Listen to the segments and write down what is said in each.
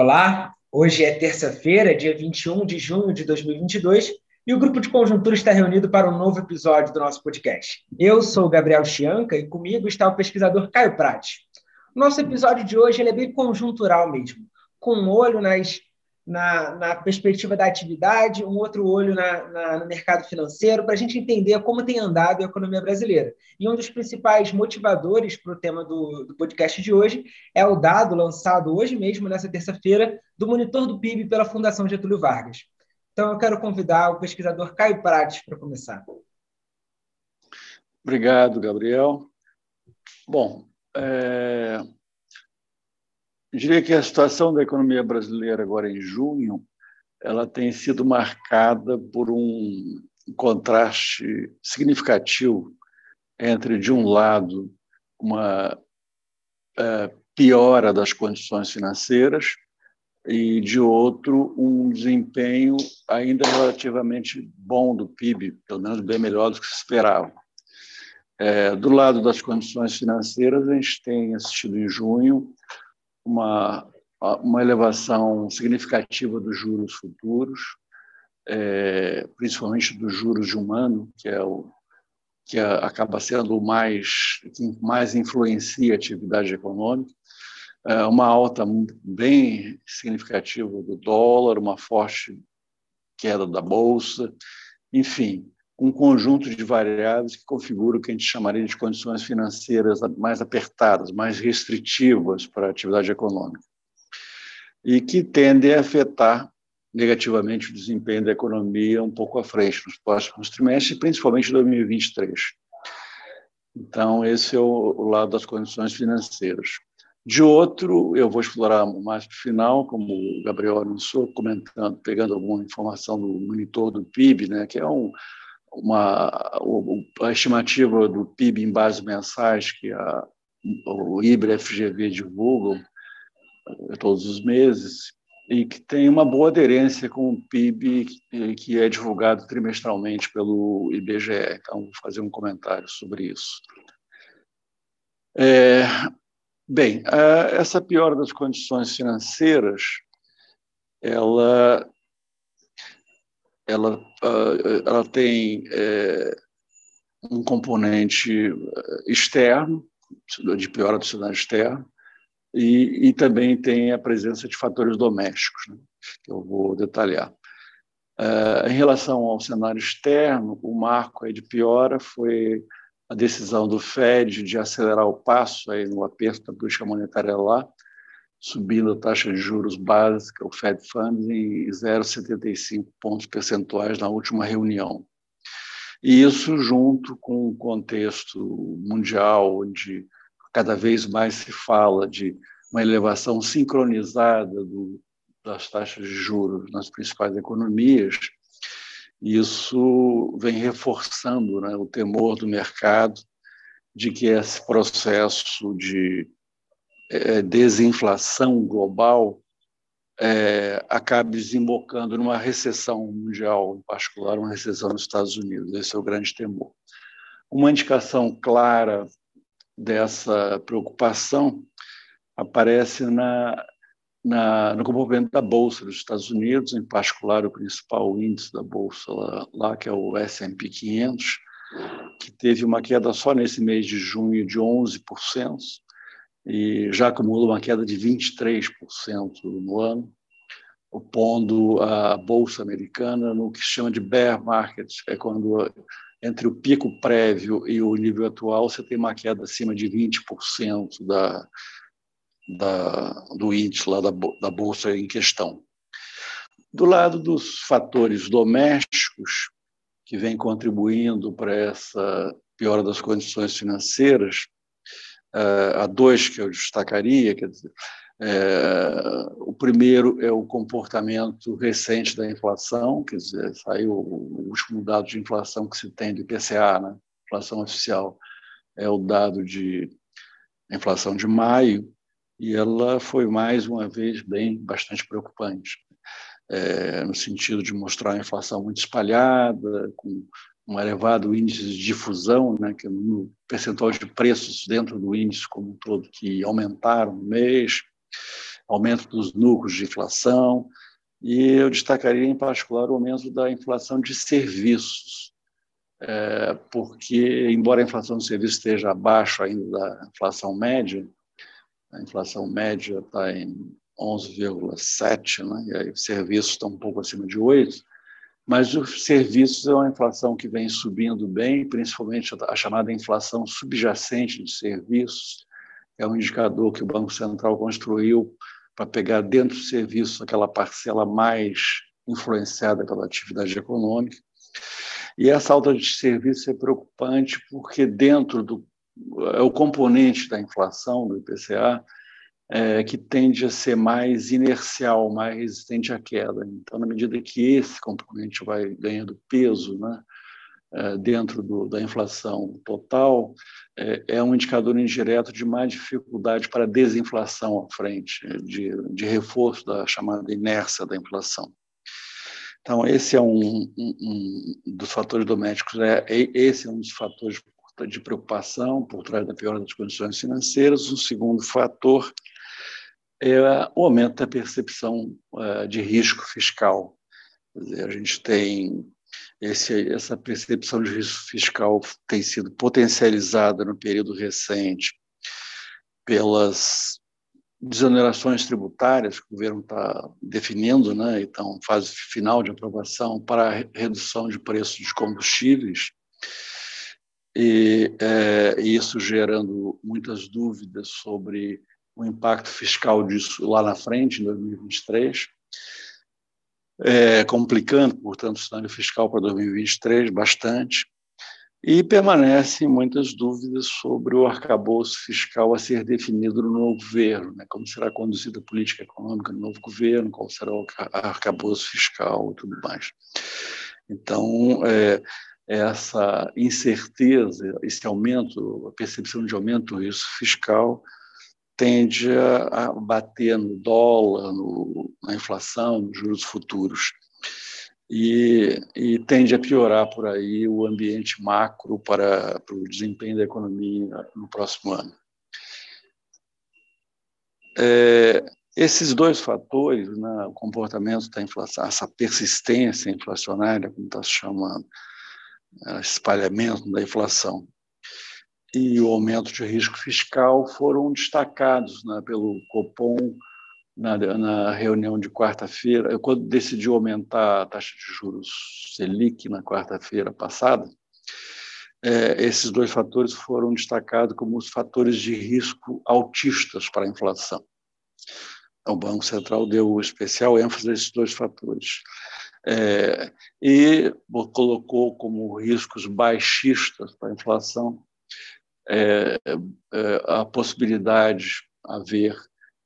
Olá, hoje é terça-feira, dia 21 de junho de 2022, e o grupo de conjuntura está reunido para um novo episódio do nosso podcast. Eu sou o Gabriel Chianca e comigo está o pesquisador Caio Prati. Nosso episódio de hoje é bem conjuntural mesmo, com um olho nas na, na, perspectiva da atividade, um outro olho na, na, no mercado financeiro, para a gente entender como tem andado a economia brasileira. E um dos principais motivadores para o tema do, do, podcast de hoje é o dado lançado hoje mesmo, nessa terça-feira, do monitor do PIB pela Fundação Getúlio Vargas. Então, eu quero convidar o pesquisador Caio Prates para começar. Obrigado, Gabriel. Bom, é, diria que a situação da economia brasileira agora em junho, ela tem sido marcada por um contraste significativo entre, de um lado, uma é, piora das condições financeiras e, de outro, um desempenho ainda relativamente bom do PIB, pelo menos bem melhor do que se esperava. É, do lado das condições financeiras, a gente tem assistido em junho uma, uma elevação significativa dos juros futuros, é, principalmente dos juros de um ano, que é o que acaba sendo mais que mais influencia a atividade econômica, é uma alta bem significativa do dólar, uma forte queda da bolsa, enfim, um conjunto de variáveis que configura o que a gente chamaria de condições financeiras mais apertadas, mais restritivas para a atividade econômica, e que tendem a afetar negativamente o desempenho da economia um pouco à frente nos próximos trimestres, principalmente em 2023. Então, esse é o, lado das condições financeiras. De outro, eu vou explorar mais para o final, como o Gabriel anunciou, comentando, pegando alguma informação do monitor do PIB, né, que é um, uma, a estimativa do PIB em bases mensais que a, o IBRE-FGV divulga eh, todos os meses e que tem uma boa aderência com o PIB que é divulgado trimestralmente pelo IBGE. Então, vou fazer um comentário sobre isso. É, bem, essa piora das condições financeiras, ela ela, ah, ela tem é, um componente eh, externo, de piora do cenário externo, e, e, também tem a presença de fatores domésticos, né, que eu vou detalhar. Uh, em relação ao cenário externo, o marco de piora foi a decisão do Fed de acelerar o passo aí no aperto da política monetária lá, subindo a taxa de juros básica, o Fed Funds, em 0,75 pontos percentuais na última reunião. E isso junto com o contexto mundial, onde cada vez mais se fala de uma elevação sincronizada do, das taxas de juros nas principais economias, isso vem reforçando né, o temor do mercado de que esse processo de é, desinflação global é, acabe desembocando numa recessão mundial, em particular uma recessão nos Estados Unidos. Esse é o grande temor. Uma indicação clara dessa preocupação aparece na, na, no comportamento da Bolsa dos Estados Unidos, em particular o principal índice da Bolsa lá, lá que é o S&P 500, que teve uma queda só nesse mês de junho de 11%, e já acumula uma queda de 23% no ano, opondo a bolsa americana no que se chama de bear market, é quando entre o pico prévio e o nível atual você tem uma queda acima de 20% da, da, do índice lá da, da bolsa em questão. Do lado dos fatores domésticos que vêm contribuindo para essa piora das condições financeiras, há dois que eu destacaria, quer dizer, é, o primeiro é o comportamento recente da inflação, quer dizer, saiu o último dado de inflação que se tem do IPCA, né? inflação oficial, é o dado de inflação de maio, e ela foi mais uma vez bem bastante preocupante, é, no sentido de mostrar a inflação muito espalhada, com um elevado índice de difusão, né, que é no percentual de preços dentro do índice como um todo que aumentaram no mês, aumento dos núcleos de inflação, e eu destacaria em particular o aumento da inflação de serviços, é, porque, embora a inflação de serviços esteja abaixo ainda da inflação média, a inflação média está em 11,7, né? e aí os serviços estão um pouco acima de 8, mas os serviços é uma inflação que vem subindo bem, principalmente a chamada inflação subjacente de serviços, é um indicador que o Banco Central construiu para pegar dentro do serviço aquela parcela mais influenciada pela atividade econômica. E essa alta de serviço é preocupante porque dentro do é o componente da inflação do IPCA é, que tende a ser mais inercial, mais resistente à queda. Então, na medida que esse componente vai ganhando peso, né, é, dentro do, da inflação total, é, é, um indicador indireto de mais dificuldade para desinflação à frente, de, de reforço da chamada inércia da inflação. Então, esse é um, um, um dos fatores domésticos, é, esse é um dos fatores de preocupação por trás da piora das condições financeiras. O segundo fator é o aumento da percepção uh, de risco fiscal. Dizer, a gente tem esse, essa percepção de risco fiscal tem sido potencializada no período recente pelas desonerações tributárias que o governo está definindo, né? então, fase final de aprovação para redução de preços de combustíveis, e é, isso gerando muitas dúvidas sobre o impacto fiscal disso lá na frente, em 2023, é, complicando, portanto, o cenário fiscal para 2023 bastante, e permanecem muitas dúvidas sobre o arcabouço fiscal a ser definido no novo governo, né? como será conduzida a política econômica no novo governo, qual será o arcabouço fiscal e tudo mais. Então, é, essa incerteza, esse aumento, a percepção de aumento do risco fiscal, tende a bater no dólar, no, na inflação, nos juros futuros. E, e, tende a piorar por aí o ambiente macro para, para o desempenho da economia no próximo ano. É, esses dois fatores, né, o comportamento da inflação, essa persistência inflacionária, como está se chamando, né, espalhamento da inflação, e o aumento de risco fiscal foram destacados né, pelo Copom na, na reunião de quarta-feira, quando decidiu aumentar a taxa de juros Selic na quarta-feira passada, é, esses dois fatores foram destacados como os fatores de risco altistas para a inflação. Então, o Banco Central deu especial ênfase a esses dois fatores. É, e colocou como riscos baixistas para a inflação é, é, a possibilidade haver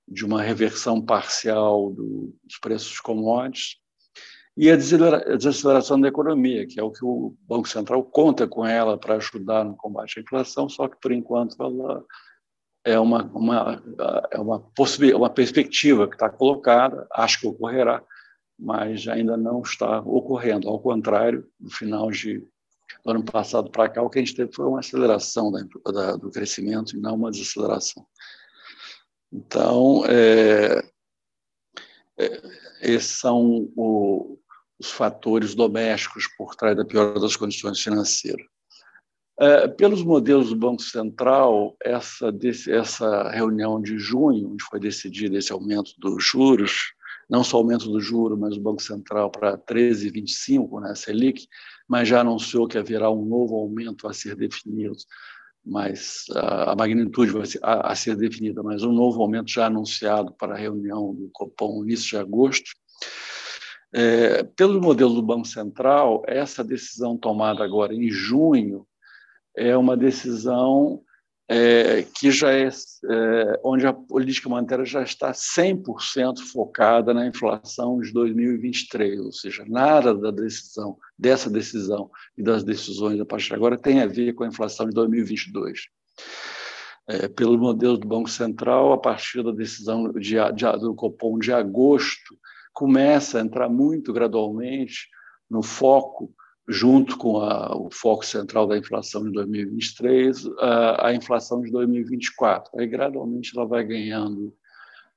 de uma reversão parcial do, dos preços dos commodities e a desaceleração da economia, que é o que o Banco Central conta com ela para ajudar no combate à inflação, só que, por enquanto, ela é uma, uma, é uma, uma perspectiva que está colocada, acho que ocorrerá, mas ainda não está ocorrendo. Ao contrário, no final de do ano passado para cá, o que a gente teve foi uma aceleração da, da, do crescimento e não uma desaceleração. Então, é, é, esses são o, os fatores domésticos por trás da piora das condições financeiras. É, pelos modelos do Banco Central, essa, desse, essa reunião de junho, onde foi decidido esse aumento dos juros, não só o aumento do juro, mas o Banco Central para 13,25, né, Selic, mas já anunciou que haverá um novo aumento a ser definido, mas a, magnitude vai ser, a, a, ser definida, mas um novo aumento já anunciado para a reunião do Copom início de agosto. É, pelo modelo do Banco Central, essa decisão tomada agora em junho é uma decisão é, que já é, é, onde a política monetária já está 100% focada na inflação de 2023, ou seja, nada da decisão, dessa decisão e das decisões a partir de agora tem a ver com a inflação de 2022. É, pelo modelo do Banco Central, a partir da decisão de, de, do Copom de agosto, começa a entrar muito gradualmente no foco junto com a, o foco central da inflação de 2023, a, a, inflação de 2024. Aí, gradualmente, ela vai ganhando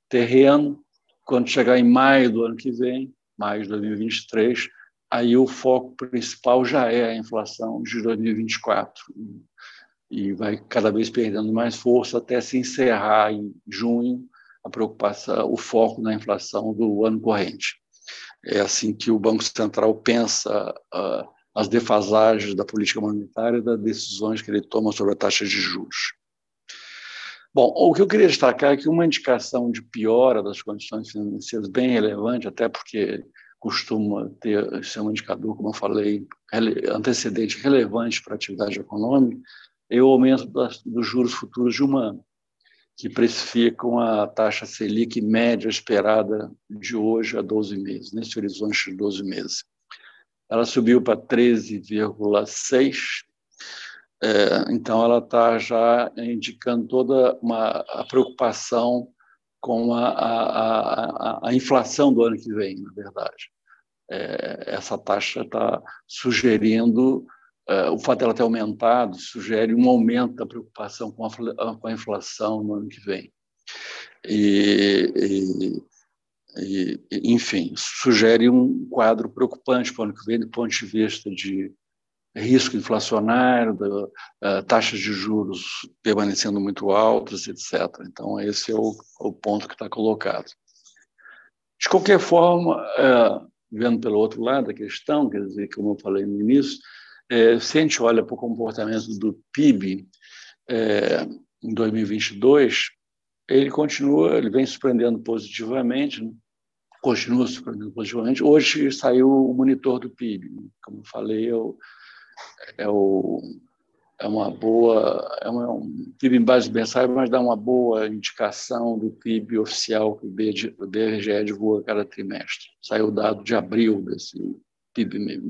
terreno. Quando chegar em maio do ano que vem, maio de 2023, aí o foco principal já é a inflação de 2024 e vai cada vez perdendo mais força até se encerrar em junho a preocupação, o foco na inflação do ano corrente. É assim que o Banco Central pensa uh, as defasagens da política monetária e das decisões que ele toma sobre a taxa de juros. Bom, o que eu queria destacar é que uma indicação de piora das condições financeiras bem relevante, até porque costuma ter ser um indicador, como eu falei, antecedente relevante para a atividade econômica, é o aumento das, dos juros futuros de um ano, que precificam a taxa Selic média esperada de hoje a 12 meses, nesse horizonte de 12 meses ela subiu para 13,6. É, então, ela está já indicando toda uma a preocupação com a, a, a, a, inflação do ano que vem, na verdade. É, essa taxa está sugerindo, é, o fato dela ter aumentado, sugere um aumento da preocupação com a, com inflação no ano que vem. E, e e, enfim, sugere um quadro preocupante para o ano que vem do ponto de vista de risco inflacionário, da, uh, taxas de juros permanecendo muito altas, etc. Então, esse é o, o ponto que está colocado. De qualquer forma, uh, vendo pelo outro lado da questão, quer dizer, como eu falei no início, é, se a gente olha para o comportamento do PIB é, em 2022, ele continua, ele vem surpreendendo positivamente, né? Continua surpreendendo positivamente. Hoje saiu o monitor do PIB, como eu falei, é, o, é, o, é uma boa, é uma, um PIB em base mensal, mas dá uma boa indicação do PIB oficial que o BRGE divulga cada trimestre. Saiu o dado de abril desse PIB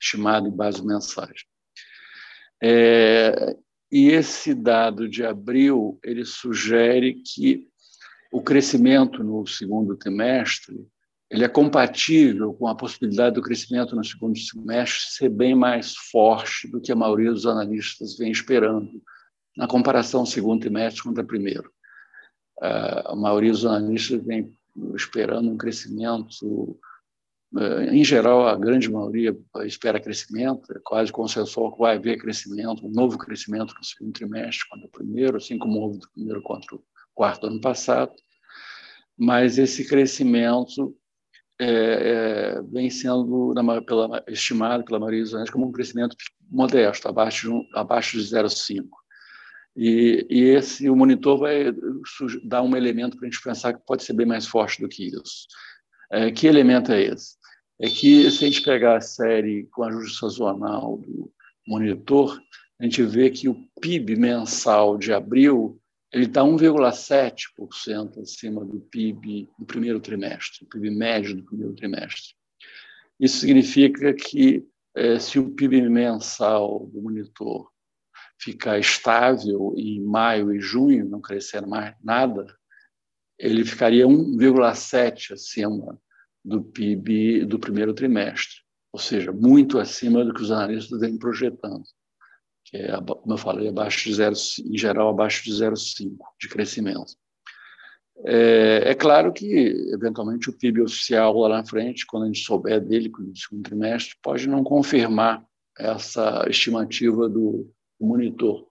estimado em base mensais. É, e esse dado de abril ele sugere que o crescimento no segundo trimestre ele é compatível com a possibilidade do crescimento no segundo semestre ser bem mais forte do que a maioria dos analistas vem esperando, na comparação segundo trimestre contra primeiro. A maioria dos analistas vem esperando um crescimento, em geral, a grande maioria espera crescimento, é quase consensual que vai haver crescimento, um novo crescimento no segundo trimestre contra o primeiro, assim como houve do primeiro contra o quarto ano passado, mas esse crescimento é, é, vem sendo na, pela, estimado pela maioria dos analistas como um crescimento modesto, abaixo de, um, abaixo de 0,5. E, e, esse o monitor vai dar um elemento para a gente pensar que pode ser bem mais forte do que isso. É, que elemento é esse? É que se a gente pegar a série com ajuste sazonal do monitor, a gente vê que o PIB mensal de abril ele está 1,7% acima do PIB do primeiro trimestre, PIB médio do primeiro trimestre. Isso significa que, é, se o PIB mensal do monitor ficar estável em maio e junho, não crescer mais nada, ele ficaria 1,7 acima do PIB do primeiro trimestre, ou seja, muito acima do que os analistas vêm projetando que é, como eu falei, abaixo de zero, em geral, abaixo de 0,5 de crescimento. É, é, claro que, eventualmente, o PIB oficial lá na frente, quando a gente souber dele no segundo trimestre, pode não confirmar essa estimativa do, do monitor.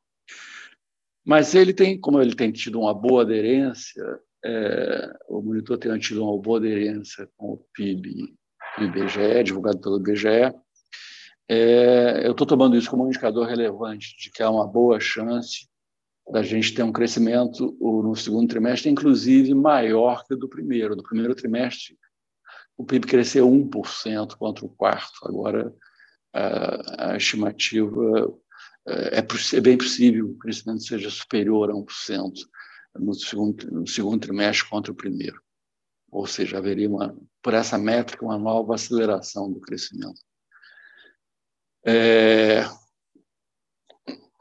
Mas ele tem, como ele tem tido uma boa aderência, é, o monitor tem tido uma boa aderência com o PIB do IBGE, divulgado pelo IBGE, é, eu estou tomando isso como um indicador relevante de que há uma boa chance da gente ter um crescimento no segundo trimestre, inclusive maior que o do primeiro. No primeiro trimestre, o PIB cresceu 1% contra o quarto. Agora, a, estimativa é, é, bem possível que o crescimento seja superior a 1% no segundo, no segundo trimestre contra o primeiro. Ou seja, haveria, uma, por essa métrica, uma nova aceleração do crescimento. É,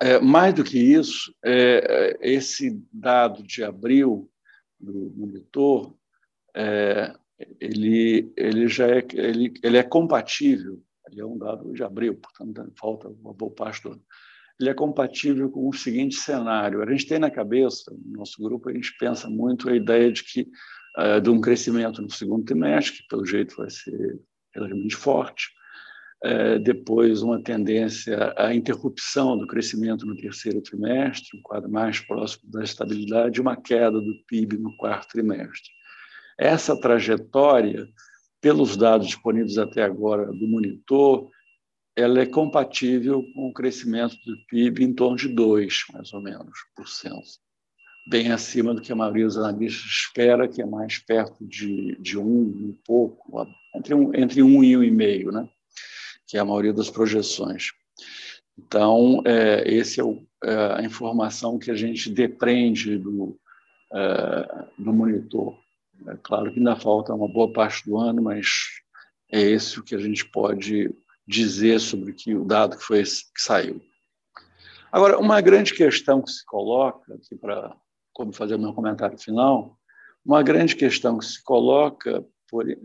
é, mais do que isso, é, esse dado de abril do monitor, é, ele, ele já é, ele, ele é compatível, ele é um dado de abril, portanto falta uma boa parte do ele é compatível com o seguinte cenário. A gente tem na cabeça, no nosso grupo, a gente pensa muito a ideia de que uh, de um crescimento no segundo trimestre, que pelo jeito vai ser relativamente forte, depois uma tendência à interrupção do crescimento no terceiro trimestre, um quadro mais próximo da estabilidade, e uma queda do PIB no quarto trimestre. Essa trajetória, pelos dados disponíveis até agora do monitor, ela é compatível com o crescimento do PIB em torno de 2, mais ou menos, por cento. Bem acima do que a maioria dos analistas espera, que é mais perto de, de um, um pouco, entre um, entre um e um e meio, né? Que é a maioria das projeções. Então, é, esse é, o, é, a informação que a gente depreende do, é, do monitor. É claro que ainda falta uma boa parte do ano, mas é esse o que a gente pode dizer sobre que o dado que foi que saiu. Agora, uma grande questão que se coloca, aqui para como fazer o meu comentário final, uma grande questão que se coloca, porém,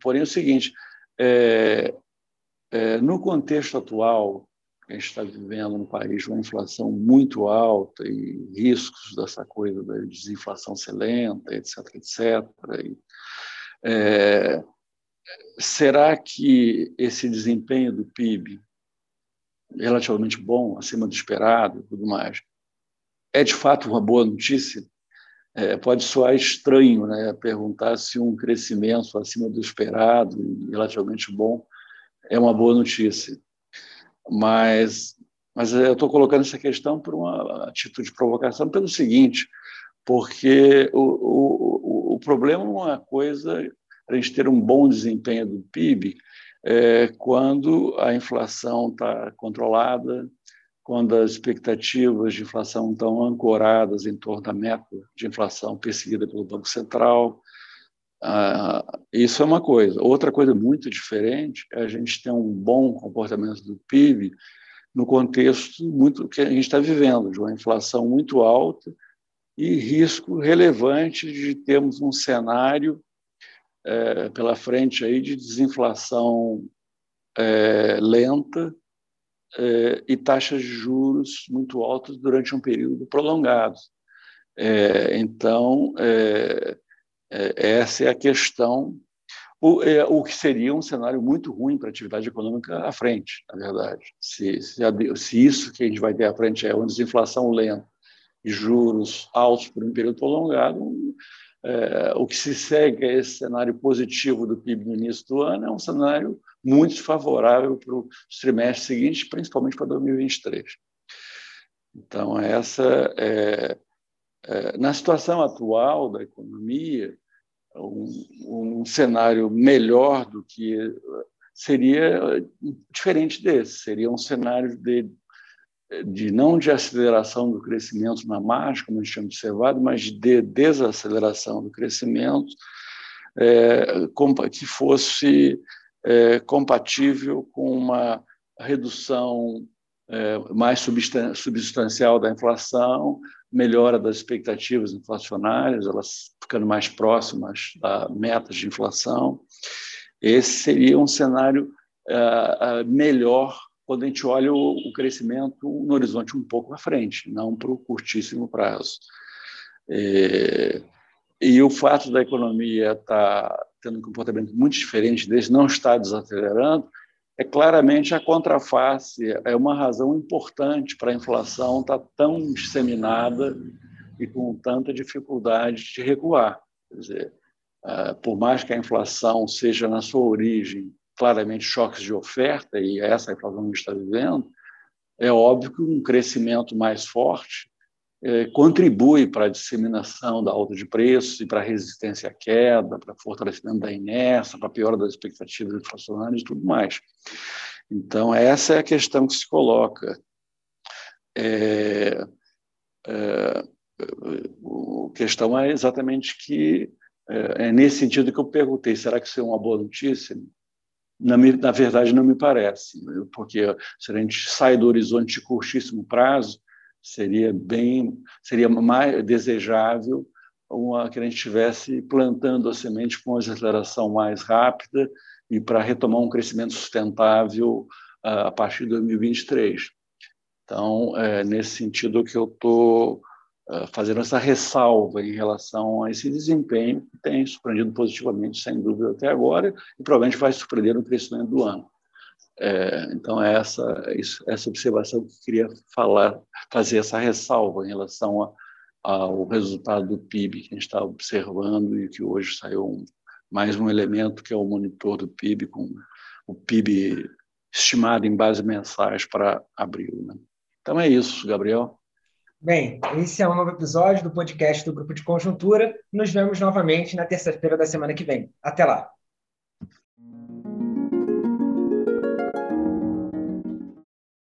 porém é o seguinte, é, é, no contexto atual, a gente está vivendo no país uma inflação muito alta e riscos dessa coisa da desinflação ser lenta, etc., etc., e, é, será que esse desempenho do PIB, relativamente bom, acima do esperado e tudo mais, é de fato uma boa notícia? É, pode soar estranho né, perguntar se um crescimento acima do esperado e relativamente bom é uma boa notícia. Mas, mas eu estou colocando essa questão por uma atitude de provocação pelo seguinte, porque o, o, o problema é uma coisa a gente ter um bom desempenho do PIB é, quando a inflação está controlada, quando as expectativas de inflação estão ancoradas em torno da meta de inflação perseguida pelo Banco Central. Ah, isso é uma coisa. Outra coisa muito diferente é a gente ter um bom comportamento do PIB no contexto muito que a gente está vivendo, de uma inflação muito alta e risco relevante de termos um cenário é, pela frente aí de desinflação é, lenta é, e taxas de juros muito altas durante um período prolongado. É, então, é, essa é a questão, o, o, que seria um cenário muito ruim para a atividade econômica à frente, na verdade. Se, se, se isso que a gente vai ter à frente é uma desinflação lenta e juros altos por um período prolongado, é, o que se segue a esse cenário positivo do PIB no início do ano é um cenário muito favorável para os trimestres seguintes, principalmente para 2023. Então, essa é, é, na situação atual da economia, um, um cenário melhor do que seria diferente desse, seria um cenário de de não de aceleração do crescimento na margem, como a gente tinha observado, mas de desaceleração do crescimento, é, que fosse é, compatível com uma redução é, mais substancial da inflação, melhora das expectativas inflacionárias, elas ficando mais próximas da metas de inflação. Esse seria um cenário é, melhor quando a gente olha o, o crescimento no horizonte um pouco à frente, não para o curtíssimo prazo. É, e o fato da economia estar tá tendo um comportamento muito diferente desse, não estar desacelerando, é claramente a contraface, é uma razão importante para a inflação estar tá tão disseminada e com tanta dificuldade de recuar. Quer dizer, ah, por mais que a inflação seja, na sua origem, claramente choques de oferta, e essa é a inflação que a gente está vivendo, é óbvio que um crescimento mais forte é, contribui para a disseminação da alta de preços e para a resistência à queda, para fortalecimento da inércia, para a piora das expectativas inflacionárias e tudo mais. Então, essa é a questão que se coloca. É, é, a questão é exatamente que é, é nesse sentido que eu perguntei: será que isso é uma boa notícia? na, na verdade, não me parece, porque se a gente sai do horizonte de curtíssimo prazo, seria bem, seria mais desejável uma, que a gente estivesse plantando a semente com uma aceleração mais rápida e para retomar um crescimento sustentável uh, a partir de 2023. Então, é nesse sentido que eu estou é, fazendo essa ressalva em relação a esse desempenho que tem surpreendido positivamente, sem dúvida, até agora, e provavelmente vai surpreender no crescimento do ano. É, então, é essa, essa observação que eu queria falar, fazer essa ressalva em relação a, ao resultado do PIB que a gente está observando e que hoje saiu um, mais um elemento que é o monitor do PIB, com o PIB estimado em base mensais para abril. Né? Então é isso, Gabriel. Bem, esse é um novo episódio do podcast do Grupo de Conjuntura. Nos vemos novamente na terça-feira da semana que vem. Até lá!